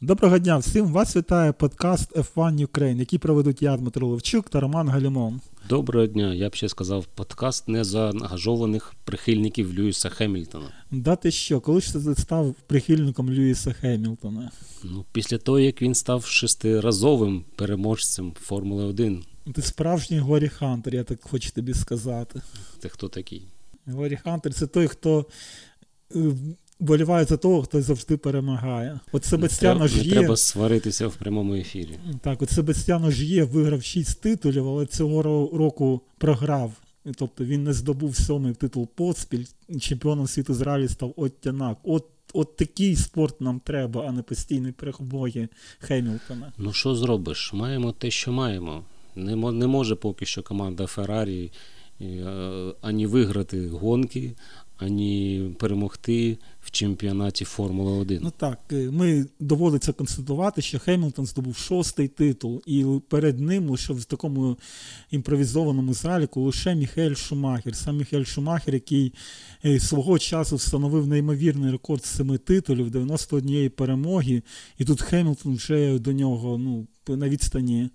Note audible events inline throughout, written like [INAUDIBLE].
Доброго дня всім! Вас вітає подкаст F1 Ukraine, який проведуть я, Дмитро Левчук та Роман Галімон. Доброго дня, я б ще сказав, подкаст незаангажованих прихильників Льюіса Хемільтона. Да ти що, коли ж ти став прихильником Льюіса Хемілтона? Ну, після того, як він став шестиразовим переможцем Формули 1. Ти справжній Горі Хантер, я так хочу тобі сказати. Це хто такий? Горі Хантер це той, хто е, боліває за того, хто завжди перемагає. От Себастьяно ж є. треба сваритися в прямому ефірі. Так, от Себастьяно ж є, виграв 6 титулів, але цього року програв. Тобто він не здобув сьомий титул поспіль. Чемпіоном світу з ралі став Оттянак. От, от такий спорт нам треба, а не постійні перемоги Хемілтона. Ну що зробиш? Маємо те, що маємо. Не, не може поки що команда Феррарі е, ані виграти гонки, ані перемогти в чемпіонаті Формули 1. Ну так, е, ми доводиться констатувати, що Хемілтон здобув шостий титул, і перед ним лише в такому імпровізованому заліку лише Міхаель Шумахер. Сам Міхаель Шумахер, який е, свого часу встановив неймовірний рекорд семи титулів, 91 перемоги, і тут Хемілтон вже до нього ну, на відстані,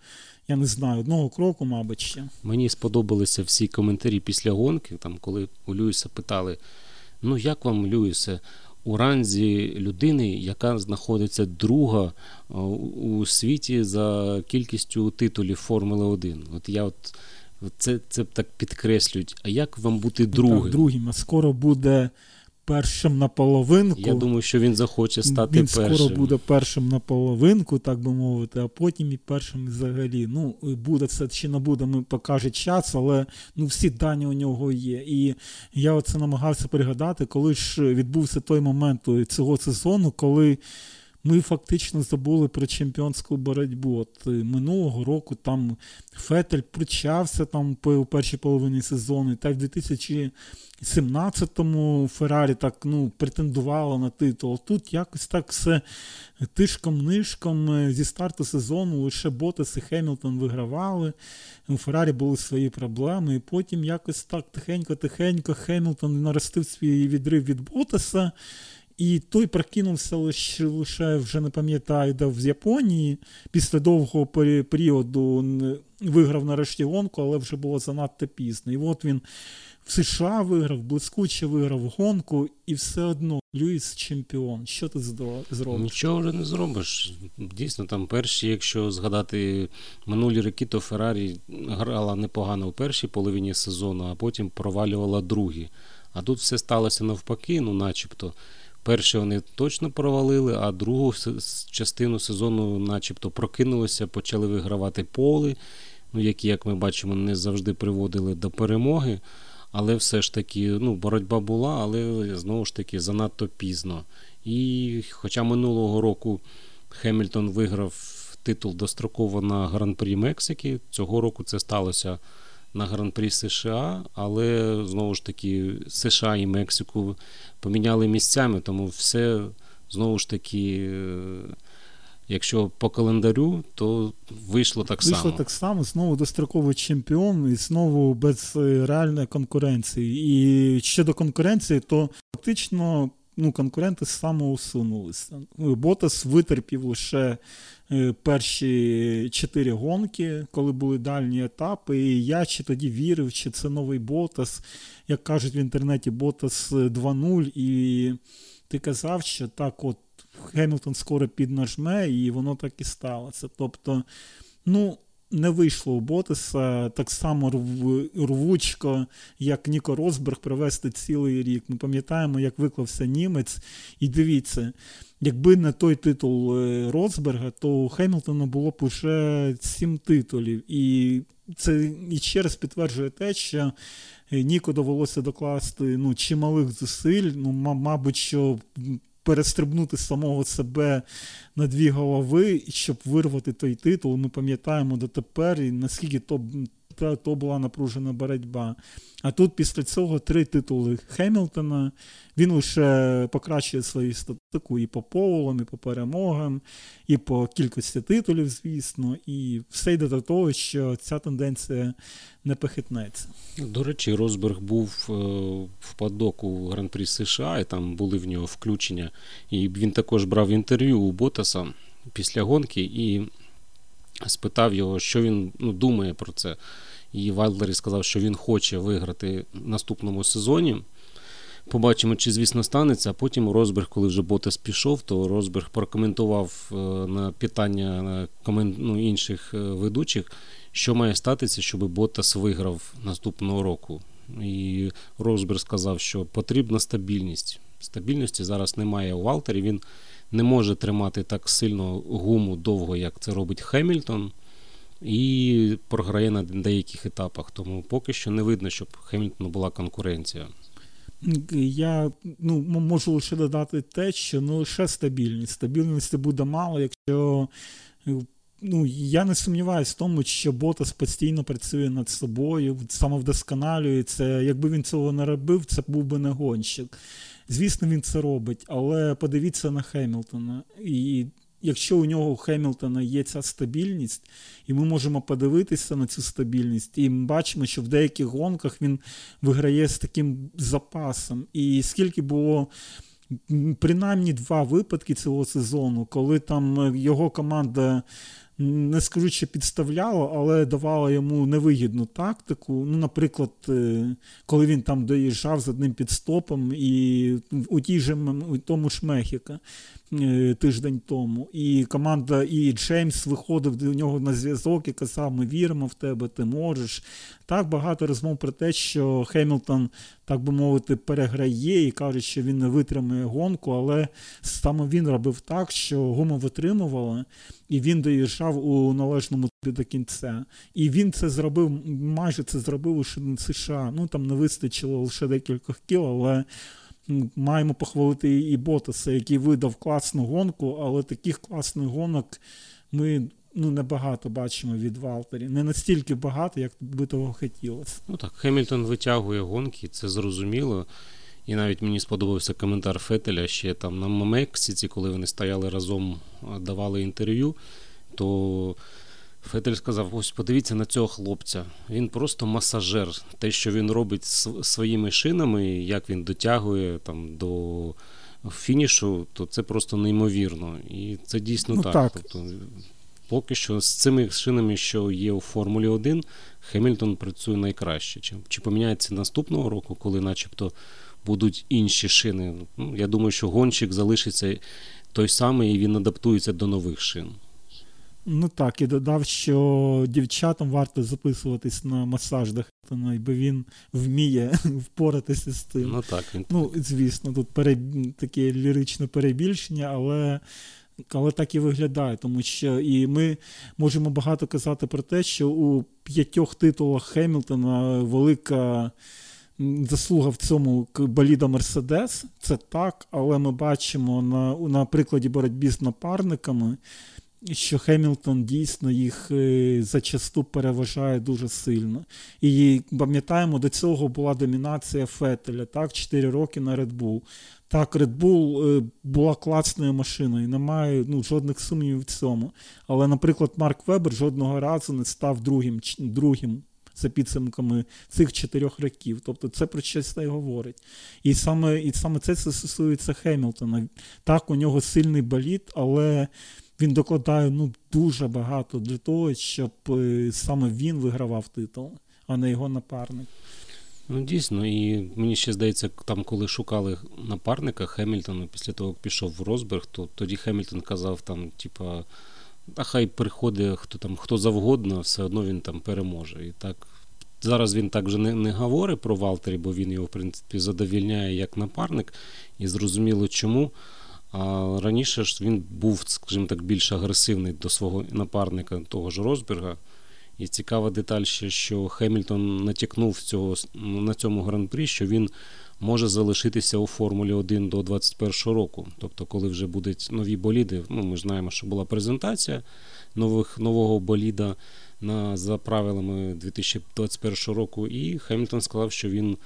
я не знаю, одного кроку, мабуть, ще. Мені сподобалися всі коментарі після гонки, там, коли у Льюіса питали: ну як вам, Льюісе, у ранзі людини, яка знаходиться друга у світі за кількістю титулів Формули 1. От я от це, це так підкреслюють. А як вам бути другим? Так, другим, а скоро буде першим на половинку. Я думаю, що він захоче стати Він першим. скоро буде першим на половинку, так би мовити, а потім і першим взагалі. Ну, буде це чи не буде, ми покаже час, але ну, всі дані у нього є. І я оце намагався пригадати, коли ж відбувся той момент цього сезону, коли. Ми фактично забули про чемпіонську боротьбу. От е, минулого року там Фетель пручався там у першій половині сезону, та й в 2017-му Феррарі так ну, претендувало на титул. Тут якось так все тишком-нишком е, зі старту сезону лише Ботас і Хемілтон вигравали. У Феррарі були свої проблеми, і потім якось так тихенько-тихенько Хемілтон наростив свій відрив від Ботаса. І той прокинувся лише, лише вже не пам'ятаю, де в Японії. Після довгого періоду виграв нарешті гонку, але вже було занадто пізно. І от він в США виграв, блискуче виграв гонку, і все одно Льюіс чемпіон. Що ти зробиш? Нічого вже не зробиш. Дійсно, там перші, якщо згадати минулі роки, то Феррарі грала непогано у першій половині сезону, а потім провалювала другі. А тут все сталося навпаки, ну начебто. Перші вони точно провалили, а другу частину сезону, начебто, прокинулися, почали вигравати поли, ну, які, як ми бачимо, не завжди приводили до перемоги. Але все ж таки, ну, боротьба була, але знову ж таки занадто пізно. І хоча минулого року Хемільтон виграв титул достроково на Гран-прі Мексики, цього року це сталося на Гран-прі США, але знову ж таки США і Мексику поміняли місцями, тому все знову ж таки, е, якщо по календарю, то вийшло так Вийшло само. так само, знову достроковий чемпіон і знову без е, реальної конкуренції. І щодо конкуренції, то фактично ну, конкуренти самоусунулися. Ботас витерпів лише е, перші чотири гонки, коли були дальні етапи. І я ще тоді вірив, що це новий Ботас, як кажуть в інтернеті, Ботас 2.0. І ти казав, що так от Хемілтон скоро піднажме, і воно так і сталося. Тобто, ну. Не вийшло у Ботаса так само рв- рвучко, як Ніко Росберг провести цілий рік. Ми пам'ятаємо, як виклався німець. І дивіться, якби не той титул е, Росберга, то у Хемілтона було б уже сім титулів. І це і ще раз підтверджує те, що е, Ніко довелося докласти ну, чималих зусиль. Ну, мабуть, що перестрибнути самого себе на дві голови, щоб вирвати той титул. Ми пам'ятаємо дотепер, і наскільки то, то, була напружена боротьба. А тут після цього три титули Хемілтона. Він лише покращує свою статистику і по полам, і по перемогам, і по кількості титулів, звісно. І все йде до того, що ця тенденція не похитнеться. До речі, Росберг був е, в падоку Гран-прі США, і там були в нього включення. І він також брав інтерв'ю у Ботаса. після гонки і спитав його, що він ну, думає про це. І Вайлдері сказав, що він хоче виграти в наступному сезоні. Побачимо, чи, звісно, станеться. А потім Розберг, коли вже Ботас пішов, то Розберг прокоментував е, на питання ну, інших е, ведучих, що має статися, щоб Ботас виграв наступного року. І Розберг сказав, що потрібна стабільність. Стабільності зараз немає у Валтері. Він не може тримати так сильно гуму довго, як це робить Хемільтон. І програє на деяких етапах. Тому поки що не видно, щоб Хемільтону була конкуренція. Я ну, можу лише додати те, що не лише стабільність. Стабільності буде мало, якщо. Ну, я не сумніваюся в тому, що Ботас постійно працює над собою, самовдосконалюється. Якби він цього не робив, це був би не гонщик. Звісно, він це робить, але подивіться на Хемілтона. І якщо у нього у Хемілтона є ця стабільність, і ми можемо подивитися на цю стабільність, і ми бачимо, що в деяких гонках він виграє з таким запасом. І скільки було. Принаймні два випадки цього сезону, коли там його команда не скажу, що підставляло, але давало йому невигідну тактику. Ну, Наприклад, е, коли він там доїжджав з одним підстопом, і у тій же у тому ж Мехіка тиждень тому. І команда, і Джеймс виходив до нього на зв'язок і казав: Ми віримо в тебе, ти можеш. Так багато розмов про те, що Хемілтон, так би мовити, переграє і каже, що він не витримує гонку, але саме він робив так, що гума витримувала, і він доїжджав у належному до кінця. І він це зробив, майже це зробив у США. Ну там не вистачило лише декілька кіл, але. Маємо похвалити і Ботаса, який видав класну гонку, але таких класних гонок ми ну, небагато бачимо від Валтері. Не настільки багато, як би того хотілося. Ну так, Хемільтон витягує гонки, це зрозуміло. І навіть мені сподобався коментар Фетеля ще там на Мексиці, коли вони стояли разом, давали інтерв'ю, то Фетель сказав: ось подивіться на цього хлопця. Він просто масажер. Те, що він робить своїми шинами, як він дотягує там до фінішу, то це просто неймовірно. І це дійсно ну, так. так. Тобто, Поки що з цими шинами, що є у Формулі 1, Хемільтон працює найкраще. Чи, чи поміняється наступного року, коли начебто будуть інші шини? Ну, Я думаю, що гонщик залишиться той самий і він адаптується до нових шин. Ну так, і додав, що дівчатам варто записуватись на масаж до Хелтона, бо він вміє [LAUGHS] впоратися з цим. Ну так. Він... Ну, звісно, тут переб... таке ліричне перебільшення, але але так і виглядає, тому що і ми можемо багато казати про те, що у п'ятьох титулах Хемілтона велика заслуга в цьому боліда Мерседес. Це так, але ми бачимо на, на прикладі боротьби з напарниками що Хемілтон дійсно їх е, зачасту переважає дуже сильно. І пам'ятаємо, до цього була домінація Фетеля, так, 4 роки на Red Bull. Так, Red Bull е, була класною машиною, немає ну, жодних сумнівів в цьому. Але, наприклад, Марк Вебер жодного разу не став другим другим за підсумками цих чотирьох років. Тобто це про щось не говорить. І саме і саме це стосується Хемілтона. Так, у нього сильний боліт, але він докладає ну, дуже багато для того, щоб е, саме він вигравав титул, а не його напарник. Ну, дійсно, і мені ще здається, там, коли шукали напарника Хемільтона після того, як пішов в Розберг, то тоді Хемільтон казав, там, типа, а хай приходить хто там, хто завгодно, все одно він там переможе. І так. Зараз він так вже не не говорить про Валтері, бо він його, в принципі, задовільняє як напарник, і зрозуміло чому. А раніше ж він був, скажімо так, більш агресивний до свого напарника, того ж Розберга. І цікава деталь ще, що Хемільтон натякнув цього, на цьому гран-прі, що він може залишитися у Формулі 1 до 2021 року. Тобто, коли вже будуть нові боліди, ну ми знаємо, що була презентація нових, нового боліда на, за правилами 2021 року, і Хемільтон сказав, що він.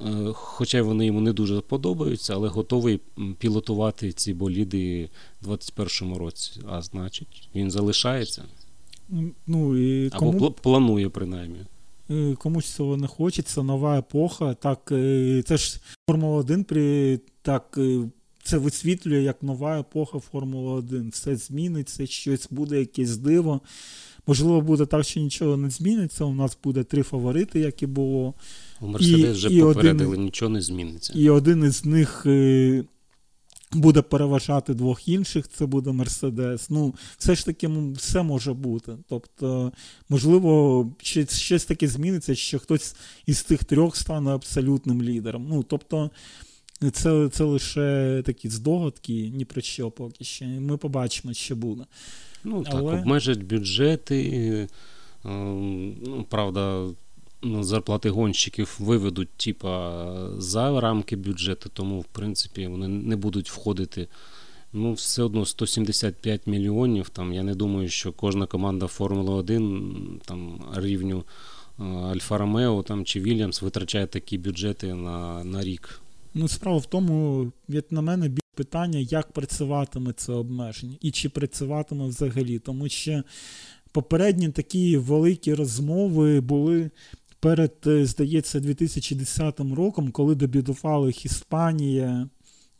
Е, хоча вони йому не дуже подобаються, але готовий пілотувати ці боліди у 2021 році. А значить, він залишається. Ну, і Або кому... планує, принаймні. Е, комусь цього не хочеться, нова епоха. Так, е, Це ж Формула 1 при так. це висвітлює як нова епоха Формули 1. Все зміниться, щось буде, якесь диво. Можливо, буде так, що нічого не зміниться. У нас буде три фаворити, як і було. У Мерседес вже і попередили, один- нічого не зміниться. І один із них е, буде переважати двох інших, це буде Мерседес. Ну, все ж таки, все може бути. Тобто, можливо, ще- щось таке зміниться, що хтось із цих трьох стане абсолютним лідером. Ну, тобто, це, це лише такі здогадки, ні про що поки що. Ми побачимо, що буде. Ну так, Але- обмежать бюджети. е, Ну, правда, зарплати гонщиків виведуть, типа, за рамки бюджету, тому, в принципі, вони не будуть входити. Ну, все одно 175 мільйонів. Там, я не думаю, що кожна команда Формули 1 там, рівню е, Альфа Ромео там, чи Вільямс витрачає такі бюджети на, на рік. Ну, справа в тому, як на мене, питання, як працюватиме це обмеження і чи працюватиме взагалі. Тому що попередні такі великі розмови були перед, е, здається, 2010 роком, коли дебютували Іспанія,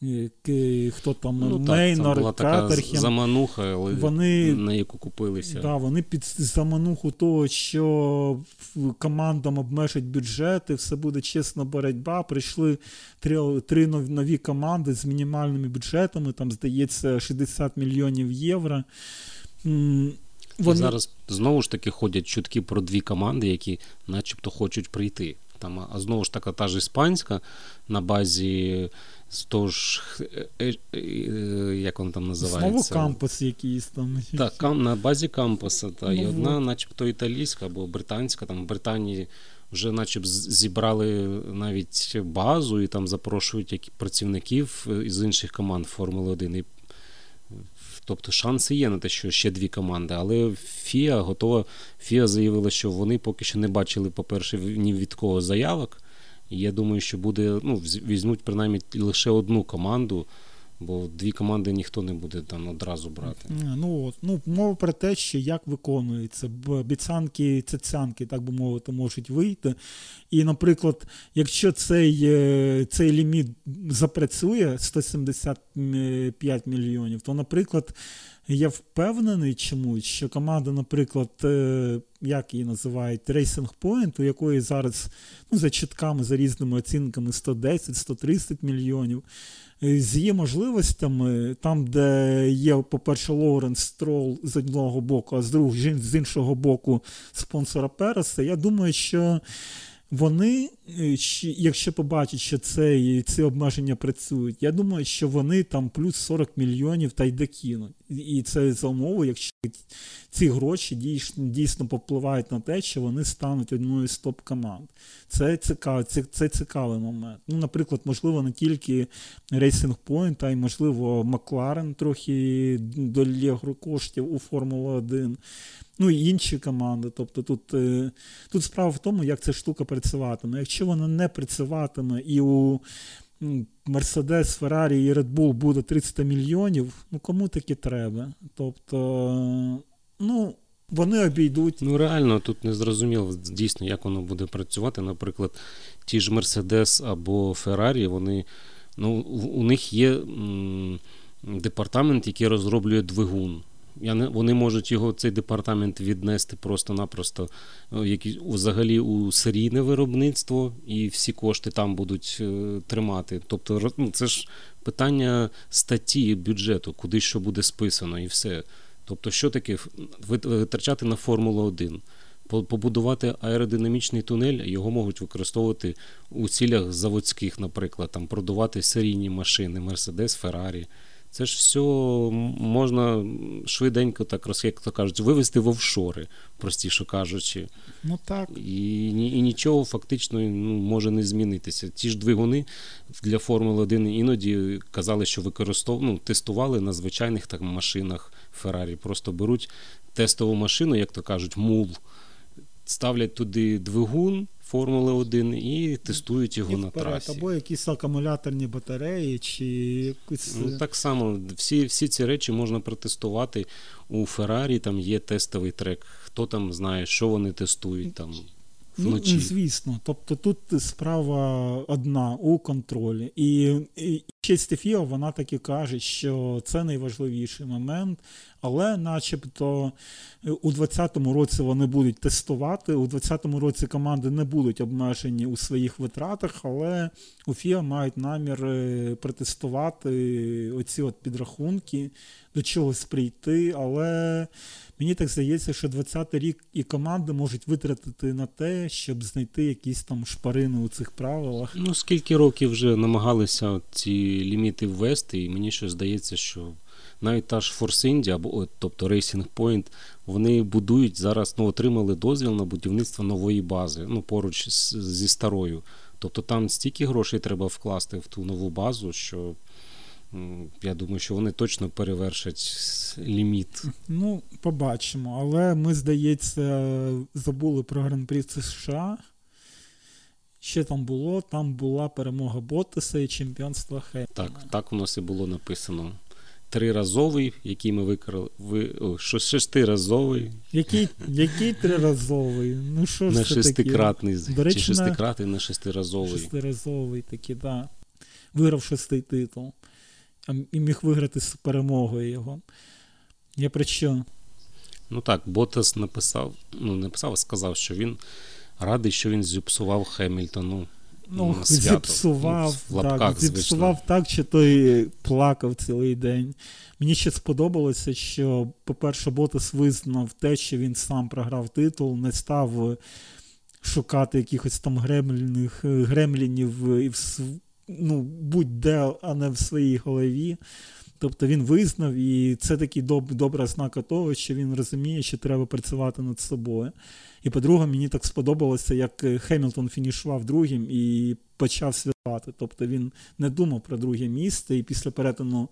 е, хто там, Ну, так, Мейнор, була така Катерхем. замануха, але Вони на яку купилися. Да, вони під замануху того, що командам обмежать бюджети, все буде чесна боротьба. Прийшли три, три нові команди з мінімальними бюджетами, там, здається, 60 мільйонів євро. М, І зараз знову ж таки ходять чутки про дві команди, які начебто хочуть прийти. Там, а знову ж така та ж іспанська на базі з того ж, е, е, е, як він там Знову називається? кампус якийсь там. Так, кам, на базі кампуса. Та, і Ну, одна, вот. начебто, італійська або британська. Там в Британії вже начеб зібрали навіть базу і там запрошують які працівників із інших команд Формули 1. І, тобто шанси є на те, що ще дві команди. Але ФІА готова. ФІА заявила, що вони поки що не бачили, по-перше, ні від кого заявок. Я думаю, що буде, ну, візьмуть принаймні лише одну команду, бо дві команди ніхто не буде там одразу брати. Ну, от, ну, мова про те, що як виконується, б- обіцянки, цяцянки, так би мовити, можуть вийти. І, наприклад, якщо цей, е, цей ліміт запрацює 175 мільйонів, то, наприклад, я впевнений чомусь, що команда, наприклад, е, як її називають, Racing Point, у якої зараз ну, за чітками, за різними оцінками 110-130 мільйонів. Е, З її можливостями, там, де є, по-перше, Лоуренс Строл з одного боку, а з другого з іншого боку спонсора Переса, я думаю, що вони, е, якщо побачать, що це, і ці обмеження працюють, я думаю, що вони там плюс 40 мільйонів та й докинуть. І- це за умови, якщо ці гроші дійсно, дійсно попливають на те, що вони стануть одною з топ-команд. Це цікавий, це, це цікавий момент. Ну, наприклад, можливо, не тільки Racing Point, а й, можливо, Макларен трохи долє коштів у Формулу 1. Ну і інші команди. Тобто тут, е, тут справа в тому, як ця штука працюватиме. Якщо вона не працюватиме і у м, Mercedes, Ferrari і Red Bull буде 300 мільйонів, ну кому таке треба? Тобто, ну, вони обійдуть. Ну реально тут не зрозуміло дійсно, як воно буде працювати. Наприклад, ті ж Мерседес або Феррарі, вони ну, у у них є м, департамент, який розроблює двигун. Я не, вони можуть його цей департамент віднести просто-напросто е, які, взагалі у серійне виробництво, і всі кошти там будуть е, тримати. Тобто, ну, це ж питання статті бюджету, куди що буде списано, і все. Тобто, що таке витрачати на Формулу 1? Побудувати аеродинамічний тунель, його можуть використовувати у цілях заводських, наприклад, там продавати серійні машини, Mercedes, Ferrari. Це ж все можна швиденько, так як то кажуть, вивести в офшори, простіше кажучи. Ну так. І, і нічого фактично ну, може не змінитися. Ті ж двигуни для Формули 1 іноді казали, що використов... ну, тестували на звичайних так, машинах Феррарі. Просто беруть тестову машину, як то кажуть, мул, ставлять туди двигун Формули 1 і тестують його І на трасі. або якісь акумуляторні батареї, чи якусь. Ну, так само, всі, всі ці речі можна протестувати. У Феррарі там є тестовий трек. Хто там знає, що вони тестують там Ну, звісно. Тобто тут справа одна у контролі. І, і честь ФІО вона таки каже, що це найважливіший момент, але начебто е, у 2020 році вони будуть тестувати. У 2020 році команди не будуть обмежені у своїх витратах, але у ФІА мають намір е, протестувати оці от підрахунки, до чогось прийти. Але мені так здається, що 20-й рік і команди можуть витратити на те, щоб знайти якісь там шпарини у цих правилах. Ну, скільки років вже намагалися ці ліміти ввести, і мені щось здається, що навіть та ж Force India, або тобто Racing Point, вони будують зараз, ну, отримали дозвіл на будівництво нової бази, ну, поруч з, зі старою. Тобто там стільки грошей треба вкласти в ту нову базу, що я думаю, що вони точно перевершать ліміт. Ну, побачимо. Але ми, здається, забули про гран-прі США. Що там було? Там була перемога Боттеса і чемпіонство Хеймана. Так, так у нас і було написано. Триразовий, який ми викрали. Ви, о, шестиразовий. Який який триразовий? Ну що ж На це шестикратний. До речі, Чи шестикратний на шестиразовий. Шестиразовий такий, так. Да. Виграв шестий титул. І міг виграти з перемогою його. Я про що? Ну так, Ботас написав, ну, написав, а сказав, що він радий, що він зіпсував Хемільтону. Ну, [LAUGHS] зіпсував, ну, лапках, так, зіпсував так, що той плакав цілий день. Мені ще сподобалося, що, по-перше, Ботас визнав те, що він сам програв титул, не став шукати якихось там гремлінів, гремлінів і в, ну, будь-де, а не в своїй голові. Тобто він визнав, і це такий доб, добра знака того, що він розуміє, що треба працювати над собою. І по-друге, мені так сподобалося, як Хемілтон фінішував другим і почав святкувати. Тобто він не думав про друге місце, і після перетину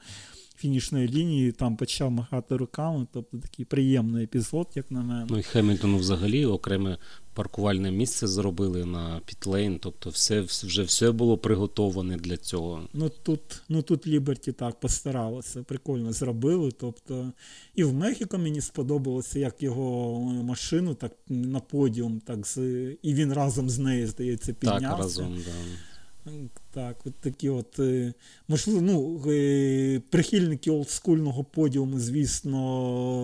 фінішної лінії там почав махати руками. Тобто такий приємний епізод, як на мене. Ну і Хемільтону взагалі окреме паркувальне місце зробили на Пітлейн, тобто все вже все було приготоване для цього. Ну тут ну тут Ліберті так постаралося, прикольно зробили. Тобто і в Мехіко мені сподобалося, як його машину так на подіум, так з і він разом з нею, здається, піднявся. Так, разом, да. Так, от такі от, е, можливо, ну, е, прихильники олдскульного подіуму, звісно,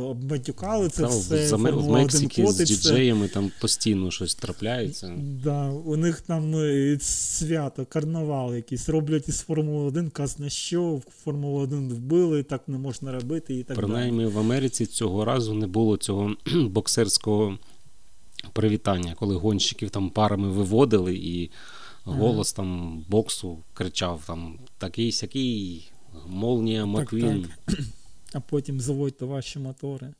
обматюкали це там, все. В, в Мексиці з діджеями там постійно щось трапляється. Да, У них там е, свято, карнавал якийсь, роблять із Формули 1, казна що, Формулу 1 вбили, так не можна робити і так Принаймні далі. в Америці цього разу не було цього [CLEARS THROAT] боксерського привітання, коли гонщиків там парами виводили і голос там боксу кричав там такий сякий, молнія Маквін. Так, так. А потім заводьте ваші мотори.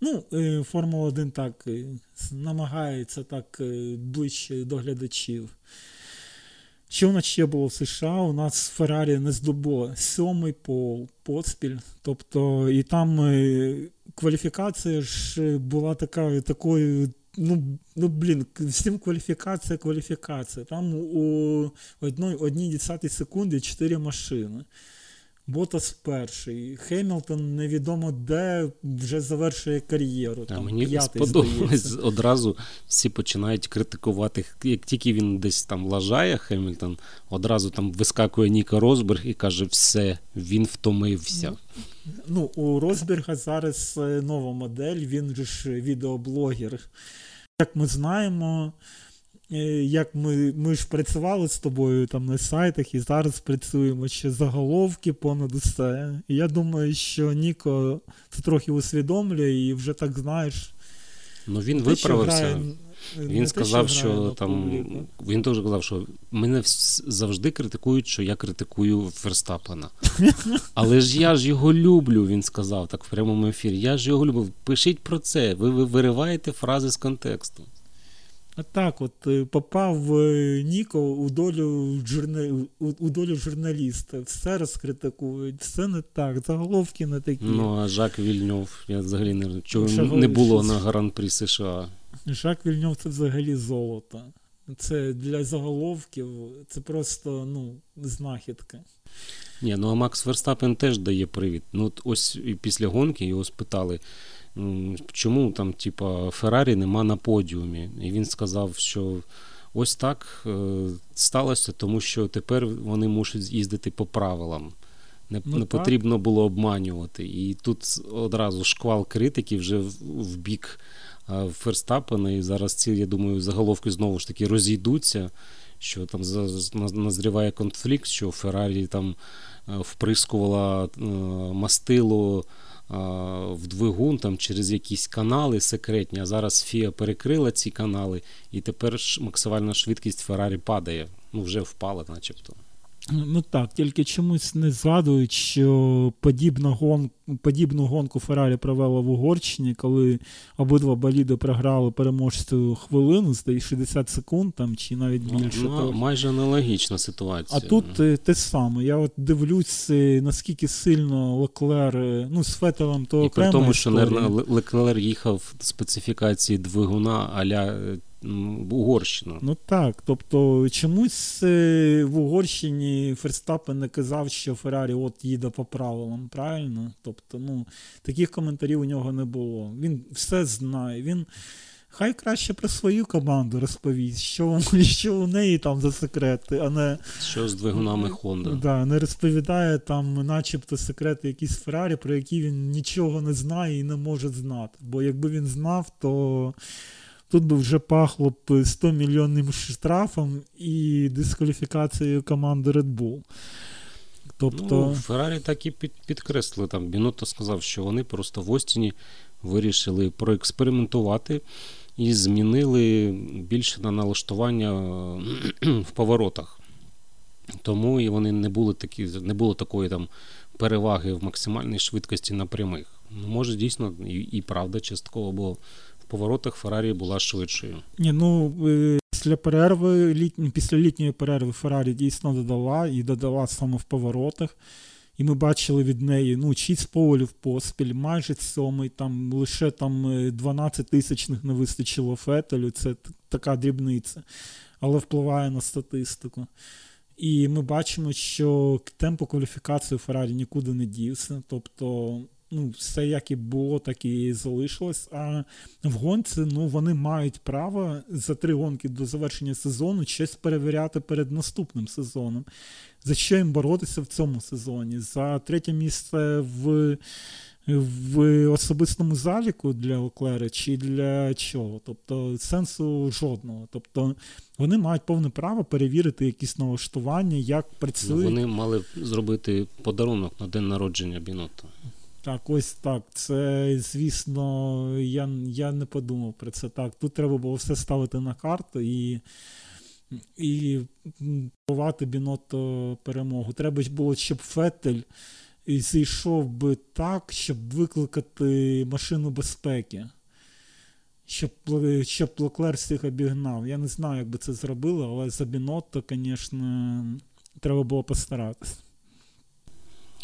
Ну, е, Формула 1 так е, намагається так е, ближче до глядачів. Що у нас ще було в США? У нас Феррарі не здобуло сьомий пол поспіль. Тобто, і там кваліфікація ж була така, такою ну, ну блін, всім кваліфікація, кваліфікація. Там у одній, одній десятій секунді чотири машини. Ботас перший. Хемілтон невідомо де вже завершує кар'єру. А там, Мені сподобалось [LAUGHS] одразу всі починають критикувати. Як тільки він десь там лажає, Хемільтон, одразу там вискакує Ніка Розберг і каже, все, він втомився. Ну, у Розберга зараз е, нова модель, він ж відеоблогер. Як ми знаємо, як ми ми ж працювали з тобою там на сайтах і зараз працюємо ще заголовки понад усе. І я думаю, що Ніко це трохи усвідомлює і вже так знаєш. Ну він виправився. Грає, він те, сказав, що, що там він теж казав, що мене завжди критикують, що я критикую Ферстапена. [LAUGHS] Але ж я ж його люблю, він сказав так в прямому ефірі. Я ж його люблю. Пишіть про це. Ви, ви вириваєте фрази з контексту. А так, от е, попав Ніко у долю журна... у долю журналіста. Все розкритикують, все не так, заголовки не такі. Ну, а Жак Вільньов, я взагалі не чого Шаго... не було на гран-прі США. Жак Вільньов це взагалі золото. Це для заголовків, це просто ну, знахідка. Ні, ну а Макс Верстапен теж дає привід. Ну, от ось після гонки його спитали, чому там, типа, Феррарі нема на подіумі. І він сказав, що ось так е, сталося, тому що тепер вони мусять їздити по правилам. Не, ну, не потрібно було обманювати. І тут одразу шквал критики вже в, в бік Ферстапена. І зараз ці, я думаю, заголовки знову ж таки розійдуться, що там назріває конфлікт, що Феррарі там е, вприскувала е, мастило в двигун там через якісь канали секретні. А зараз Фіа перекрила ці канали, і тепер максимальна швидкість Феррарі падає. Ну, вже впала, начебто. Ну так, тільки чомусь не згадують, що подібна гон, подібну гонку Феррарі провела в Угорщині, коли обидва боліди програли переможцю хвилину, здається, 60 секунд там, чи навіть ну, більше. Ну, майже аналогічна ситуація. А тут е, те саме. Я от дивлюсь, е, наскільки сильно Леклер, е, ну, з Фетелем то І при тому, що Леклер їхав в специфікації двигуна аля Угорщину. Ну так. Тобто чомусь е, в Угорщині Ферстапен не казав, що Феррарі от їде по правилам, правильно? Тобто, ну, таких коментарів у нього не було. Він все знає. Він хай краще про свою команду розповість, що [LAUGHS] що у неї там за секрети, а не що з двигунами Honda. Да, не розповідає там, начебто, секрети якісь Феррарі, про які він нічого не знає і не може знати. Бо якби він знав, то. Тут би вже пахло б 100 мільйонним штрафом і дискваліфікацією команди Red Bull. Тобто... Ну, Феррарі так і під, підкреслили. Там Бінотто сказав, що вони просто в Остіні вирішили проекспериментувати і змінили більше на налаштування в поворотах. Тому і вони не були такі, не було такої там переваги в максимальній швидкості на прямих. Ну, Може, дійсно, і, і правда частково, бо поворотах Феррарі була швидшою. Ні, ну е, після перерви, літні, після літньої перерви Феррарі дійсно додала і додала саме в поворотах. І ми бачили від неї ну, 6 поволів поспіль, майже сьомий, там лише там 12 е, тисячних не вистачило фетелю. Це така дрібниця, але впливає на статистику. І ми бачимо, що темпо кваліфікації Феррарі нікуди не дівся. Тобто ну, все як і було, так і залишилось. А в гонці ну, вони мають право за три гонки до завершення сезону щось перевіряти перед наступним сезоном. За що їм боротися в цьому сезоні? За третє місце в. В особистому заліку для Оклера чи для чого? Тобто сенсу жодного. Тобто вони мають повне право перевірити якісь налаштування, як працює. Вони мали зробити подарунок на день народження Бінотто. Так, ось так. Це, звісно, я я не подумав про це так. Тут треба було все ставити на карту і і ховати Бінотто перемогу. Треба було, щоб Фетель зійшов би так, щоб викликати машину безпеки. Щоб щоб Леклер всіх обігнав. Я не знаю, як би це зробили, але за Бінотто, звісно, треба було постаратися.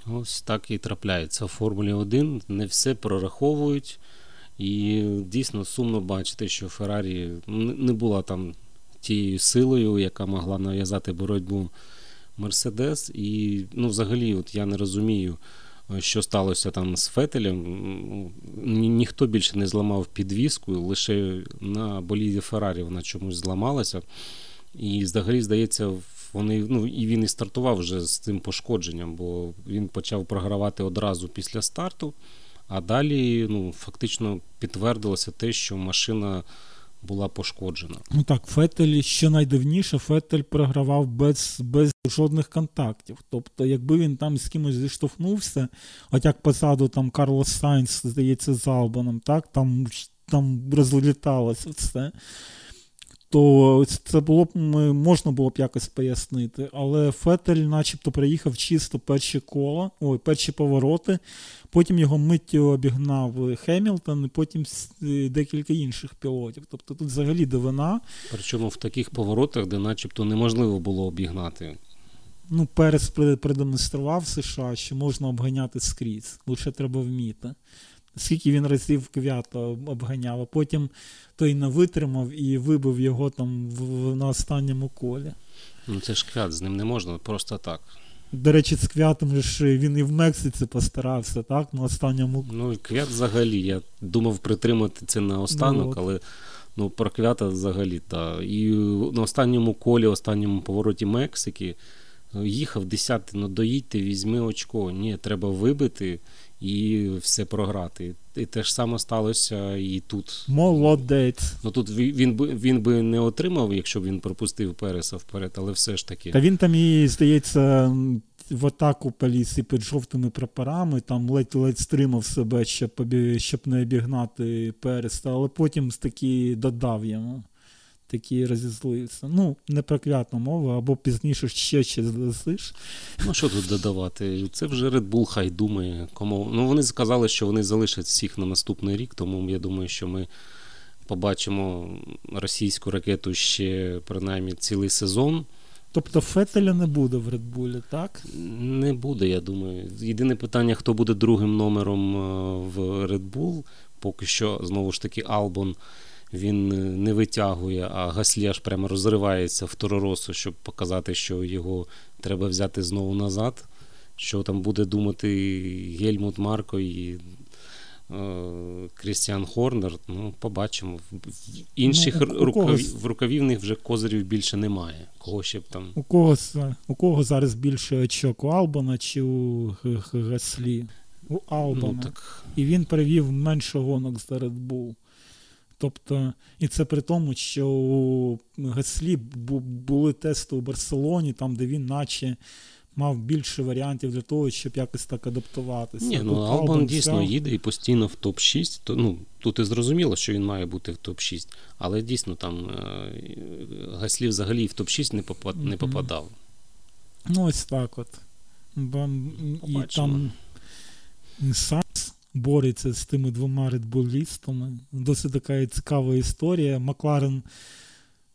Ось так і трапляється. В Формулі 1 не все прораховують. І дійсно сумно бачити, що Феррарі не була там тією силою, яка могла нав'язати боротьбу Мерседес. І ну, взагалі, от я не розумію, що сталося там з Фетелем. Ні, ніхто більше не зламав підвіску, лише на боліді Феррарі вона чомусь зламалася. І взагалі, здається, вони ну і він і стартував вже з цим пошкодженням, бо він почав програвати одразу після старту. А далі ну, фактично підтвердилося те, що машина була пошкоджена. Ну так, Фетель, що найдивніше, Фетель програвав без без жодних контактів. Тобто, якби він там з кимось зіштовхнувся, от як позаду там Карлос Сайнс, здається, з Албоном, так, там там розліталося все то це було б можна було б якось пояснити. Але Фетель, начебто, приїхав чисто перші кола, ой, перші повороти. Потім його миттю обігнав Хемілтон, і потім декілька інших пілотів. Тобто тут взагалі дивина. Причому в таких поворотах, де начебто неможливо було обігнати. Ну, Перес продемонстрував США, що можна обганяти скрізь, лише треба вміти скільки він разів квято обганяв, а потім той не витримав і вибив його там в, на останньому колі. Ну це ж квят, з ним не можна просто так. До речі, з квятом ж він і в Мексиці постарався, так? На останньому. Ну, квят взагалі. Я думав притримати це на останок, ну, але ну, проклята взагалі. Та. І на останньому колі, останньому повороті Мексики їхав 10 ну доїдьте, візьми очко. Ні, треба вибити і все програти. І те ж саме сталося і тут. Молодець. Ну тут він би він би не отримав, якщо б він пропустив Переса вперед, але все ж таки. Та він там і, здається, в атаку поліз і під жовтими прапорами, там ледь-ледь стримав себе, щоб щоб не обігнати Переса, але потім таки додав йому такий розізлився. Ну, не проклятна мова, або пізніше ще ще злисиш. Ну, що тут додавати? Це вже Red Bull хай думає. Кому... Ну, Вони сказали, що вони залишать всіх на наступний рік, тому я думаю, що ми побачимо російську ракету ще принаймні цілий сезон. Тобто Фетеля не буде в Редбулі, так? Не буде, я думаю. Єдине питання, хто буде другим номером е, в Red Bull, поки що, знову ж таки, Албон він не витягує, а Гаслі аж прямо розривається в Тороросу, щоб показати, що його треба взяти знову назад. Що там буде думати Гельмут Марко і е, Крістіан Хорнер. Ну, побачимо. Інших ну, у, рукавів, в рукавів вже козирів більше немає. Кого ще б там. У кого у кого зараз більше очок? У Албана чи у Гаслі? У Албана. Ну, так... І він привів менше гонок за Red Bull. Тобто, і це при тому, що у Гаслі були тести у Барселоні, там, де він наче мав більше варіантів для того, щоб якось так адаптуватися. Ні, ну Албан дійсно взяв... їде і постійно в топ-6. То, ну, Тут і зрозуміло, що він має бути в топ-6, але дійсно там е, Гаслі взагалі в топ-6 не попад, не попадав. Ну, ось так от. І там Санс бореться з тими двома редболістами. Досить така цікава історія. Макларен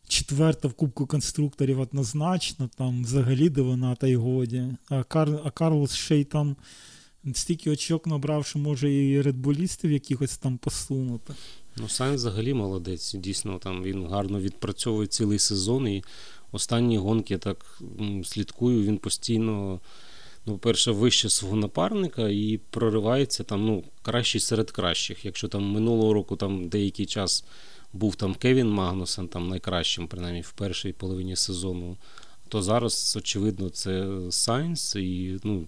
четверта в Кубку конструкторів однозначно, там взагалі дивина та й годі. А Кар... а Карлос ще й там стільки очок набрав, що може і редболістів якихось там посунути. Ну, Сайн взагалі молодець. Дійсно, там він гарно відпрацьовує цілий сезон. І останні гонки так слідкую, він постійно ну, перше, вище свого напарника і проривається там, ну, кращий серед кращих. Якщо там минулого року там деякий час був там Кевін Магнусен, там найкращим, принаймні в першій половині сезону, то зараз, очевидно, це Сайнс, і, ну,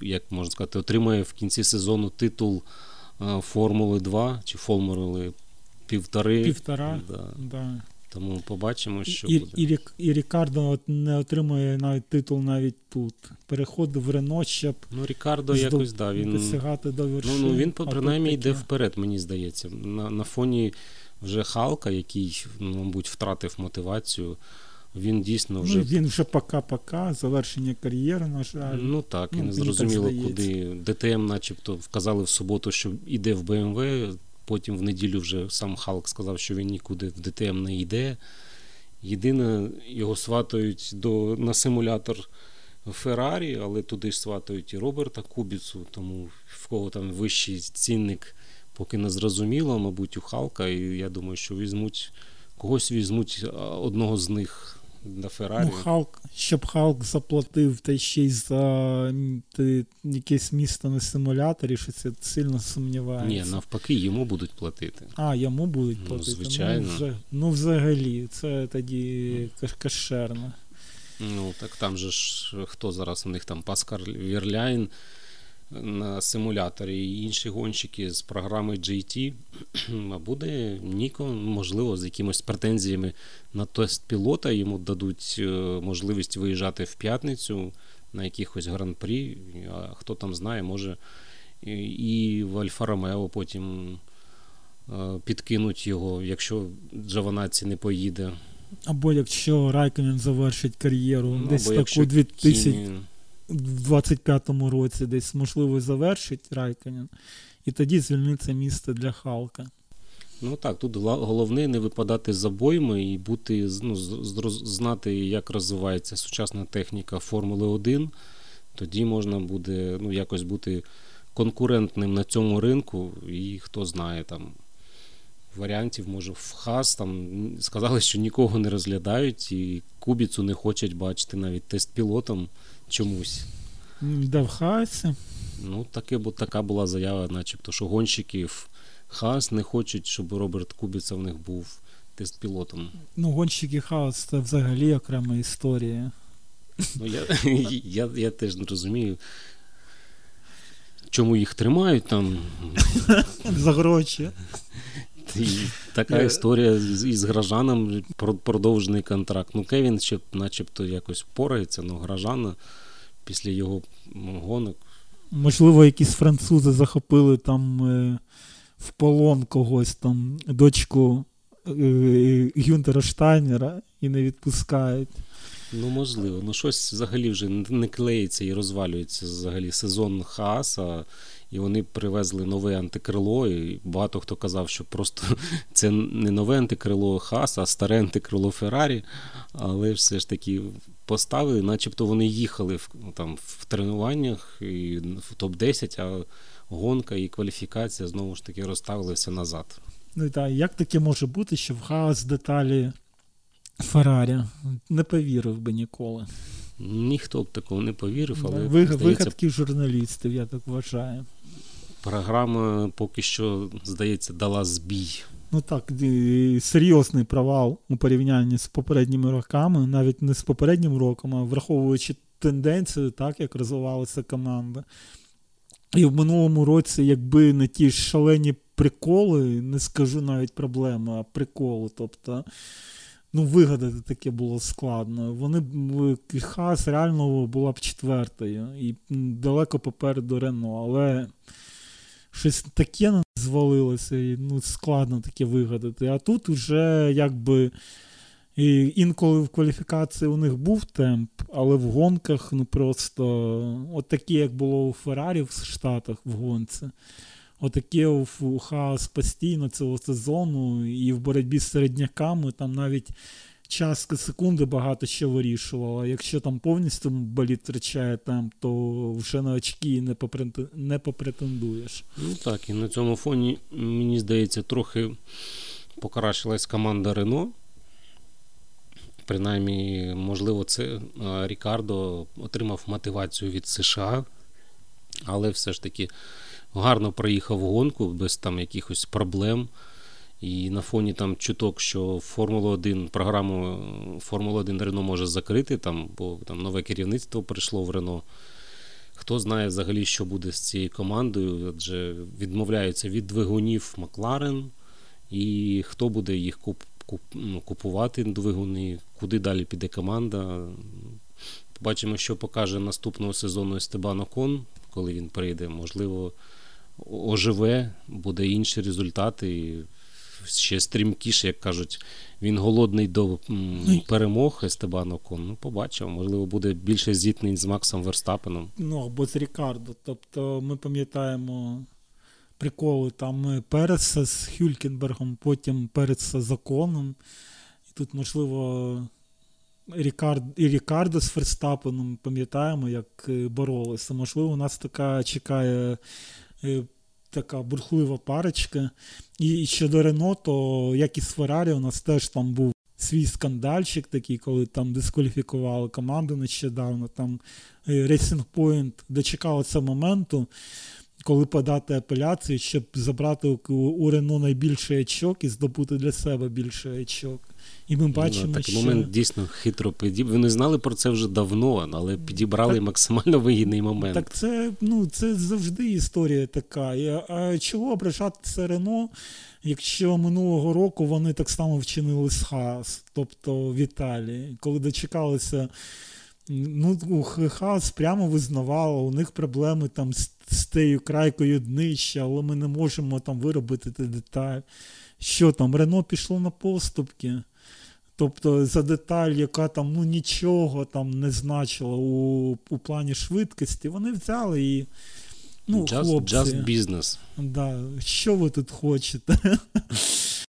як можна сказати, отримає в кінці сезону титул е, Формули 2 чи Формули півтори. Півтора. Да. Да. Тому побачимо, що і, буде. І, і Рікардо не отримує навіть титул навіть тут. Переходив в Рено, щоб ну, Рікардо здоб... якось да, він досягати до вершини. Ну, ну він принаймні йде вперед, мені здається. На на фоні вже Халка, який, ну, мабуть, втратив мотивацію. Він дійсно вже. Ну, Він вже пока-пока, завершення кар'єри, на жаль. Ну так, і ну, не зрозуміло, куди. ДТМ, начебто, вказали в суботу, що йде в БМВ. Потім в неділю вже сам Халк сказав, що він нікуди в ДТМ не йде. Єдине, його сватають до, на симулятор Феррарі, але туди ж сватають і Роберта Кубіцу, тому в кого там вищий цінник, поки не зрозуміло, мабуть, у Халка. І я думаю, що візьмуть когось візьмуть одного з них на Феррарі. Ну, Халк, щоб Халк заплатив та ще й за ти, якесь місто на симуляторі, що це сильно сумнівається. Ні, навпаки, йому будуть платити. А, йому будуть ну, платити. Ну, звичайно. Ну, вже, ну взагалі, це тоді кашерно. Ну, так там же ж хто зараз у них там Паскар Вірляйн на симуляторі і інші гонщики з програми GT, а буде Ніко, можливо, з якимось претензіями на тест пілота йому дадуть е, можливість виїжджати в п'ятницю на якихось гран-прі. А хто там знає, може і в Альфа Ромео потім е, підкинуть його, якщо Джовінацці не поїде. Або якщо Райконен завершить кар'єру ну, десь таку 2000. Кімі в 25-му році десь можливо завершить Райконен, і тоді звільниться місце для Халка. Ну так, тут головне не випадати з обойми і бути ну, знати, як розвивається сучасна техніка Формули 1. Тоді можна буде ну, якось бути конкурентним на цьому ринку, і хто знає там. Варіантів, може, в ХАС там сказали, що нікого не розглядають, і Кубіцу не хочуть бачити навіть тест пілотом чомусь. Де в Хаасі? Ну, таке, бо така була заява, начебто, що гонщиків Хас не хочуть, щоб Роберт Кубіца в них був тест-пілотом. Ну, гонщики хаос це взагалі окрема історія. Ну, Я [LAUGHS] я, я теж не розумію, чому їх тримають там. [LAUGHS] За гроші. І така історія із Гражаном продовжений контракт. Ну, Кевін ще начебто якось впорається, але Гражана після його гонок. Можливо, якісь французи захопили там е, в полон когось там дочку е, Гюнтера Штайнера і не відпускають. Ну, можливо. Ну, щось взагалі вже не клеїться і розвалюється взагалі сезон Хааса. І вони привезли нове антикрило. І багато хто казав, що просто [LAUGHS] це не нове антикрило Хааса, а старе антикрило Феррарі. Але все ж таки поставили, начебто вони їхали в там, в тренуваннях і в топ-10, а гонка і кваліфікація знову ж таки розставилися назад. Ну і так, як таке може бути, що в Хаас деталі Феррарі? Не повірив би ніколи. Ніхто б такого не повірив, але Ви, здається, вигадки журналістів, я так вважаю. Програма поки що, здається, дала збій. Ну так, серйозний провал у порівнянні з попередніми роками, навіть не з попереднім роком, а враховуючи тенденцію, так як розвивалася команда. І в минулому році, якби не ті шалені приколи, не скажу навіть проблеми, а приколи. Тобто, ну, вигадати таке було складно. Вони Хас реально була б четвертою і далеко попереду Рено, але щось таке звалилося, і ну, складно таке вигадати. А тут вже якби. І інколи в кваліфікації у них був темп, але в гонках ну просто от такі, як було у Феррарі в Штатах в гонці. Отаке у хаос постійно цього сезону, і в боротьбі з середняками там навіть частка секунди багато що вирішувала. Якщо там повністю боліт втрачає темп, то вже на очки не не попретендуєш. Ну так, і на цьому фоні, мені здається, трохи покращилась команда Рено. Принаймні, можливо, це Рікардо отримав мотивацію від США, але все ж таки гарно проїхав гонку без там якихось проблем. І на фоні там чуток, що Формула 1 програму Формула 1 Рено може закрити, там, бо там нове керівництво прийшло в Рено. Хто знає взагалі, що буде з цією командою, адже відмовляються від двигунів Макларен, і хто буде їх куп, куп, ну, купувати двигуни, куди далі піде команда. Побачимо, що покаже наступного сезону Естебан Окон, коли він прийде. Можливо, оживе, буде інші результати ще стрімкіше, як кажуть, він голодний до перемог Естебан Окон. Ну, побачимо, можливо, буде більше зіткнень з Максом Верстапеном. Ну, або з Рікардо. Тобто ми пам'ятаємо приколи там Переса з Хюлькенбергом, потім Переса з Оконом. І тут, можливо. Рікард, і Рікардо з Ферстапеном пам'ятаємо, як е, боролися. Можливо, у нас така чекає е, така бурхлива парочка. І щодо Рено, то як і з Феррарі, у нас теж там був свій скандальчик такий, коли там дискваліфікували команду нещодавно. Там е, Racing Point дочекалося моменту, коли подати апеляцію, щоб забрати у Рено найбільший очок і здобути для себе більший очок. І ми бачимо, ну, такий що... момент дійсно хитро підібрали. Вони знали про це вже давно, але підібрали так, максимально вигідний момент. Так це ну, це завжди історія така. А чого ображатися Рено, якщо минулого року вони так само вчинили з Хас, тобто в Італії, коли дочекалися. Ну, Хас прямо визнавала, у них проблеми там з, з тією крайкою днища, але ми не можемо там виробити деталь. Що там, Рено пішло на поступки. Тобто за деталь, яка там ну нічого там не значила у у плані швидкості, вони взяли і. Ну, just, хлопці, just business. Да, Що ви тут хочете? [LAUGHS]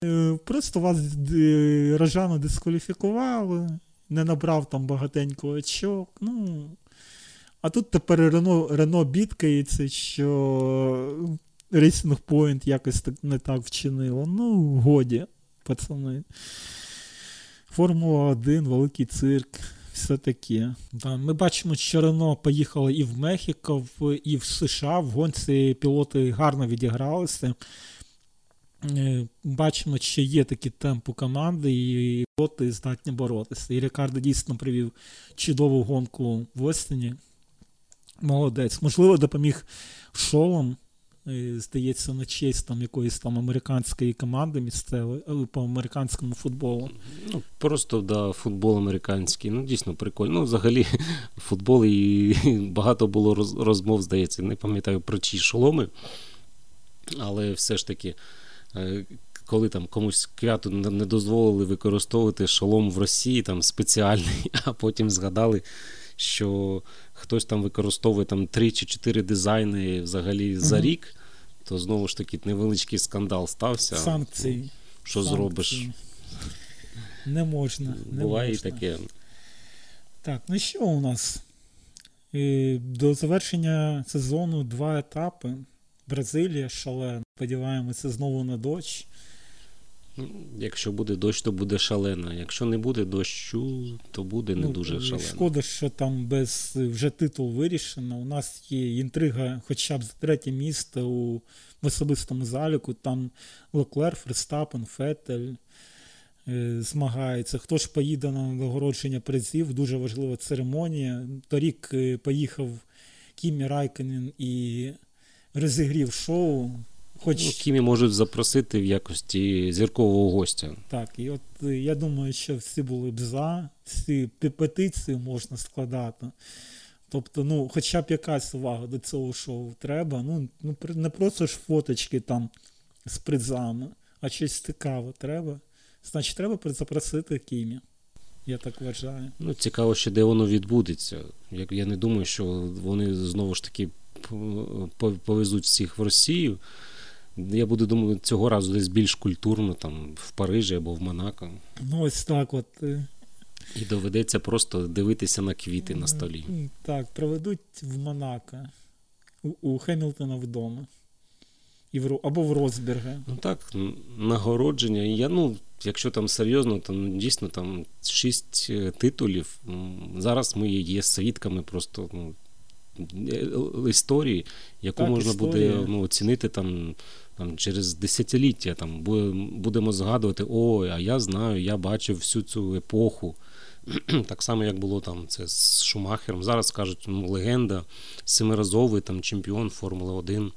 Е, просто вас е, Рожану дискваліфікували, не набрав там багатенько очок. ну... А тут тепер Рено Рено бідкається, що Racing Point якось так не так вчинило. Ну, годі, пацани. Формула 1, великий цирк, все таке. Да, Ми бачимо, що Рено поїхало і в Мехіко, і в США. В гонці пілоти гарно відігралися. е, бачимо, що є такі темпи команди, і боти здатні боротися. І Рікардо дійсно привів чудову гонку в Остині. Молодець. Можливо, допоміг шолом. Е, Здається, на честь там якоїсь там американської команди місцевої е, по американському футболу. Ну, просто да, футбол американський. Ну, дійсно прикольно. Ну, взагалі, [LAUGHS] футбол і багато було роз- розмов, здається, не пам'ятаю про чиї шоломи. Але все ж таки, е, коли там комусь квяту не дозволили використовувати шолом в Росії, там спеціальний, [LAUGHS] а потім згадали, що хтось там використовує там 3 чи 4 дизайни взагалі за рік, то знову ж таки невеличкий скандал стався. Санкції. Що Санкції. зробиш? Не можна. Не Буває можна. і таке. Так, ну що у нас? Е, До завершення сезону два етапи. Бразилія шалена. Сподіваємося знову на дощ. Ну, Якщо буде дощ, то буде шалено. Якщо не буде дощу, то буде не Ну, дуже е, шалено. Шкода, що там без вже титул вирішено. У нас є інтрига, хоча б за третє місце у в особистому заліку. Там Леклер, Ферстапен, Фетель е, змагаються. Хто ж поїде на нагородження призів? Дуже важлива церемонія. Торік е, поїхав Кімі Райконен і розігрів шоу. Хоч Ну, Кімі можуть запросити в якості зіркового гостя. Так, і от е, я думаю, що всі були б за, всі петиції можна складати. Тобто, ну, хоча б якась увага до цього шоу треба. Ну, ну не просто ж фоточки там з призами, а щось цікаве треба. Значить, треба запросити Кімі. Я так вважаю. Ну, цікаво, ще де воно відбудеться. Як я не думаю, що вони знову ж таки повезуть всіх в Росію. Я буду думаю, цього разу десь більш культурно, там в Парижі або в Монако. Ну, ось так от. е, І доведеться просто дивитися на квіти на столі. Так, проведуть в Монако, у, у Хемілтона вдома. І в, або в Розберге. Ну так, нагородження. Я, ну, якщо там серйозно, то ну, дійсно там шість е, титулів. Зараз ми є свідками просто ну, е, е, історії, яку Так, можна буде ну, оцінити там, там через десятиліття. Там, будемо згадувати, ой, а я знаю, я бачив всю цю епоху. [CLEARS THROAT] Так само, як було там це з Шумахером. Зараз кажуть, ну, легенда, семиразовий там чемпіон Формули 1.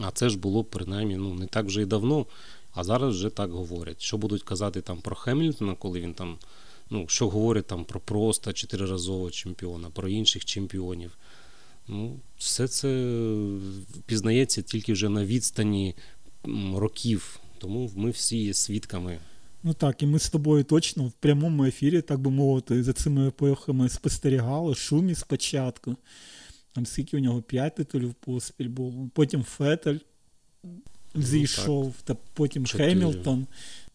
А це ж було принаймні ну, не так вже і давно, а зараз вже так говорять. Що будуть казати там про Хемільтона, коли він там, ну, що говорять там про просто чотириразового чемпіона, про інших чемпіонів. Ну, все це пізнається тільки вже на відстані років. Тому ми всі є свідками. Ну так, і ми з тобою точно в прямому ефірі, так би мовити, за цими епохами спостерігали. Шумі спочатку. Там скільки у нього п'ять титулів поспіль було. Потім Фетель зійшов, та потім Ну, Чотири. Хемілтон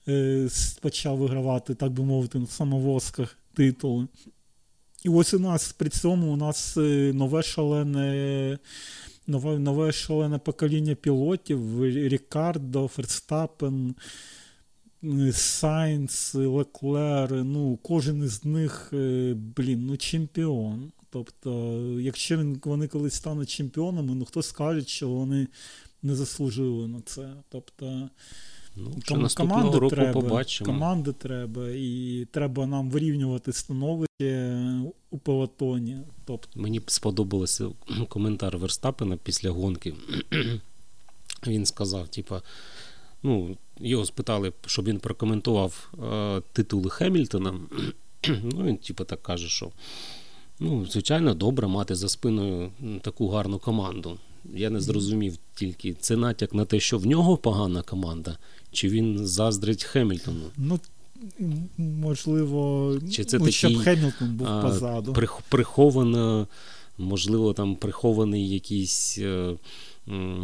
е, почав вигравати, так би мовити, на самовозках титули. І ось у нас при цьому у нас е, нове шалене. Нове, нове шалене покоління пілотів: Рікардо, Ферстапен, е, Сайнс, Леклер. Ну, кожен із них, е, блін, ну чемпіон. Тобто, якщо він, вони колись стануть чемпіонами, ну хто скаже, що вони не заслужили на це. Тобто, Ну, ком- наступного команди року треба, побачимо. команди треба, і треба нам вирівнювати становище у пелотоні. Тобто, Мені сподобався коментар Верстапена після гонки. [CLEARS THROAT] Він сказав, типа, ну, його спитали, щоб він прокоментував е, титули Хемільтона. [CLEARS THROAT] ну, він, типа, так каже, що ну, звичайно, добре мати за спиною таку гарну команду. Я не зрозумів тільки, це натяк на те, що в нього погана команда, чи він заздрить Хемільтону. ну, можливо, Чи це ну, щоб такий, Хемілтон був а, позаду. прих- приховано, можливо, там прихований якийсь е,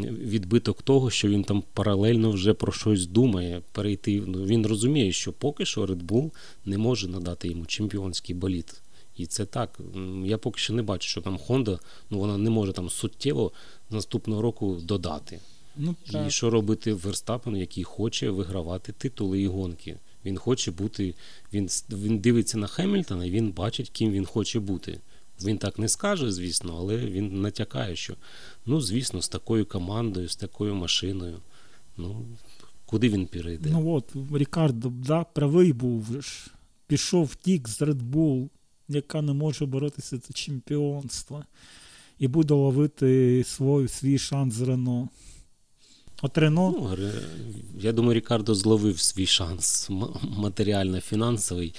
відбиток того, що він там паралельно вже про щось думає. Перейти. Ну, він розуміє, що поки що Red Bull не може надати йому чемпіонський боліт. І це так. Я поки що не бачу, що там Honda, ну вона не може там суттєво наступного року додати. Ну, так. І що робити Верстапен, який хоче вигравати титули і гонки. Він хоче бути, він, він дивиться на Хемільтона і він бачить, ким він хоче бути. Він так не скаже, звісно, але він натякає, що ну, звісно, з такою командою, з такою машиною. Ну, Куди він перейде? Ну от, Рікардо да, правий був. Пішов втік з Red Bull, яка не може боротися за чемпіонство. І буде ловити свій, свій шанс з Рено. От Рено. Ну, я думаю, Рікардо зловив свій шанс матеріально-фінансовий,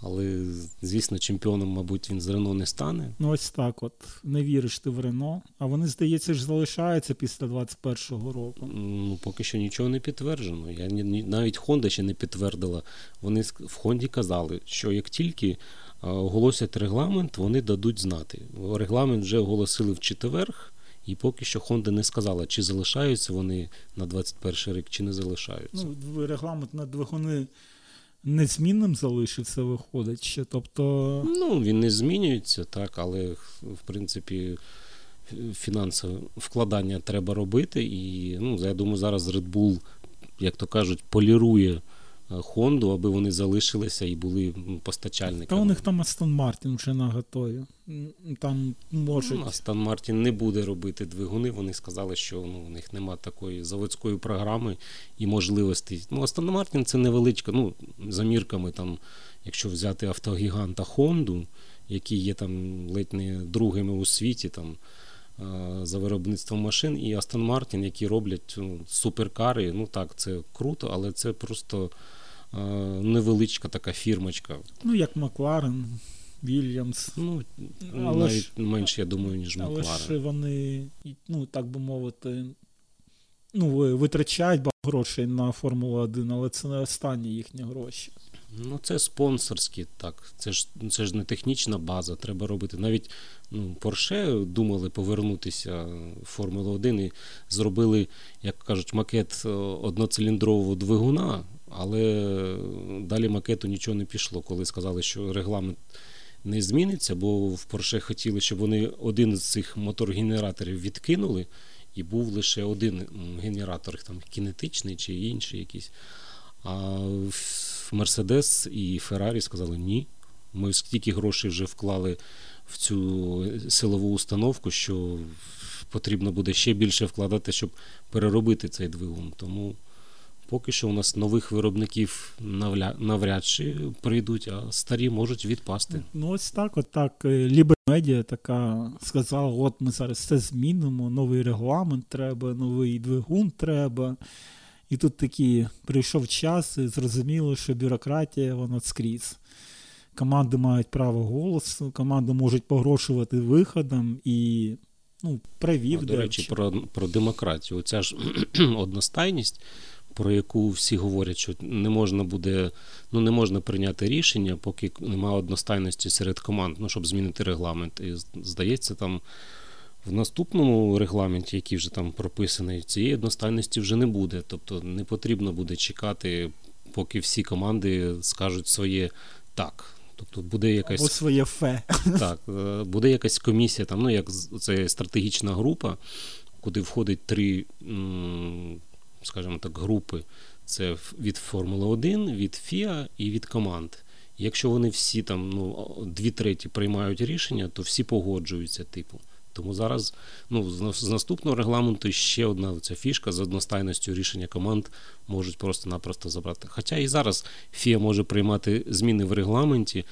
але, звісно, чемпіоном, мабуть, він з Рено не стане. Ну, ось так от. Не віриш ти в Рено. А вони, здається, ж залишаються після 21-го року. Ну, поки що нічого не підтверджено. Я навіть Honda ще не підтвердила. Вони в Хонді казали, що як тільки оголосять регламент, вони дадуть знати. Регламент вже оголосили в четверг, і поки що Honda не сказала, чи залишаються вони на 21 рік, чи не залишаються. Ну, регламент на двигуни незмінним залишився, виходить ще. Тобто, Ну, він не змінюється, так, але в принципі фінансове вкладання треба робити. І ну, я думаю, зараз Red Bull, як то кажуть, полірує Хонду, аби вони залишилися і були м, та у них там Астон Мартін вже на готові. Там можуть. Ну, Астон Мартін не буде робити двигуни. Вони сказали, що ну, у них немає такої заводської програми і можливостей. Ну, Астон Мартін це невеличка, ну, за мірками, там, якщо взяти автогіганта Хонду, які є там ледь не другими у світі там, е, за виробництвом машин, і Астон Мартін, які роблять ну, суперкари. Ну так, це круто, але це просто е, невеличка така фірмочка. Ну, як Макларен, Вільямс. Ну, Але навіть ж- менше, я думаю, ніж Але Макларен. ж вони, ну, так би мовити, ну, витрачають багато грошей на Формулу 1, але це не останні їхні гроші. Ну, це спонсорські, так. Це ж це ж не технічна база, треба робити. Навіть ну, Porsche думали повернутися в Формулу 1 і зробили, як кажуть, макет е, одноциліндрового двигуна, але далі макету нічого не пішло, коли сказали, що регламент не зміниться, бо в Porsche хотіли, щоб вони один з цих мотор-генераторів відкинули, і був лише один генератор, там кінетичний чи інший якийсь. А Мерседес і Феррарі сказали ні. Ми стільки грошей вже вклали в цю силову установку, що потрібно буде ще більше вкладати, щоб переробити цей двигун. Тому поки що у нас нових виробників навряд чи прийдуть, а старі можуть відпасти. Ну, ось так, от так. Лібер медіа така сказала: от ми зараз все змінимо, новий регламент треба, новий двигун треба. І тут такі прийшов час, і зрозуміло, що бюрократія вона скрізь. Команди мають право голосу, команди можуть погрошувати виходом і ну, привів. До речі, про, про демократію. Оця ж [CLEARS THROAT] одностайність, про яку всі говорять, що не можна буде, ну не можна прийняти рішення, поки немає одностайності серед команд, ну щоб змінити регламент. І здається, там в наступному регламенті, який вже там прописаний, цієї одностайності вже не буде. Тобто не потрібно буде чекати, поки всі команди скажуть своє так. Тобто буде якась Або своє фе. так, буде якась комісія, там, ну, як це стратегічна група, куди входить три, м, скажімо так, групи. Це від Формули 1, від ФІА і від команд. Якщо вони всі там, ну, дві треті приймають рішення, то всі погоджуються, типу. Тому зараз ну, з, наступного регламенту ще одна ця фішка з одностайністю рішення команд можуть просто-напросто забрати. Хоча і зараз ФІА може приймати зміни в регламенті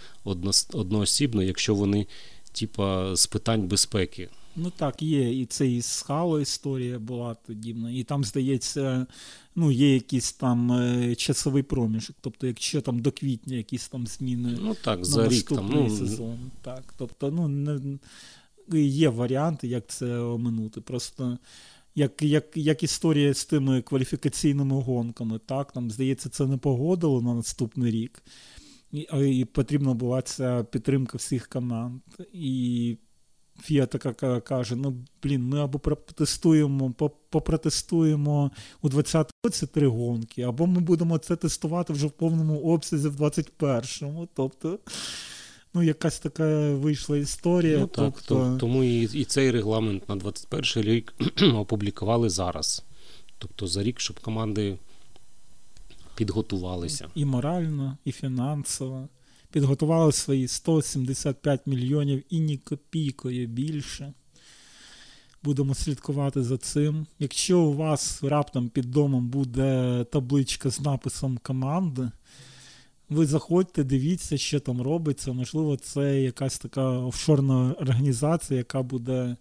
одноосібно, якщо вони, типа, з питань безпеки. Ну так, є. І це і з Хало історія була подібна. І там, здається, ну, є якийсь там е, часовий проміжок. Тобто, якщо там до квітня якісь там зміни Ну так, на за рік там. наступний Ну, сезон. Так, тобто, ну, не, є варіанти, як це оминути. Просто як, як, як історія з тими кваліфікаційними гонками, так, там, здається, це не погодило на наступний рік. І, і потрібна була ця підтримка всіх команд. І Фіа така каже: ну блін, ми або протестуємо, попротестуємо у 20 році три гонки, або ми будемо це тестувати вже в повному обсязі в 21-му. Тобто, ну, якась така вийшла історія. ну так, тобто, то, тому і, і цей регламент на 21 рік [CLEARS THROAT] опублікували зараз. Тобто за рік, щоб команди підготувалися. і морально, і фінансово. Підготували свої 175 мільйонів і ні копійкою більше. Будемо слідкувати за цим. Якщо у вас раптом під домом буде табличка з написом команди, ви заходьте, дивіться, що там робиться. Можливо, це якась така офшорна організація, яка буде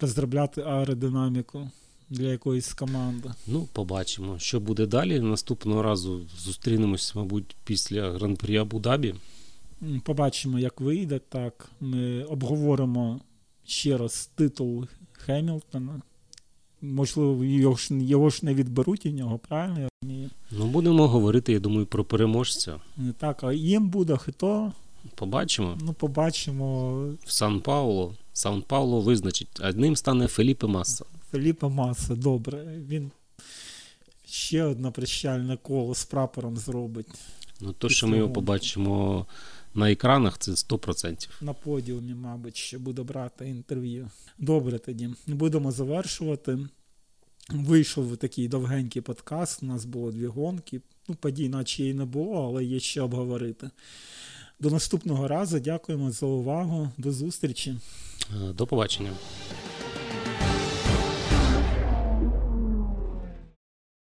розробляти аеродинаміку для якоїсь команди. Ну, побачимо, що буде далі. Наступного разу зустрінемось, мабуть, після гран-прі Абу-Дабі. Побачимо, як вийде. Так, ми обговоримо ще раз титул Хемілтона. Можливо, його ж, його ж не відберуть у нього, правильно? я розумію? Ну, будемо говорити, я думаю, про переможця. Так, а їм буде хто? Побачимо. Ну, побачимо. В Сан-Пауло. Сан-Пауло визначить, а ним стане Феліпе Масса. Феліпе Маса, добре. Він ще одне прощальне коло з прапором зробить Ну, то, що ми його побачимо на екранах, це 100%. на подіумі, мабуть, ще буде брати інтерв'ю. Добре тоді. Будемо завершувати. Вийшов такий довгенький подкаст. У нас було дві гонки. Ну, подій, наче і не було, але є що обговорити. До наступного разу. Дякуємо за увагу. До зустрічі. Е, До побачення.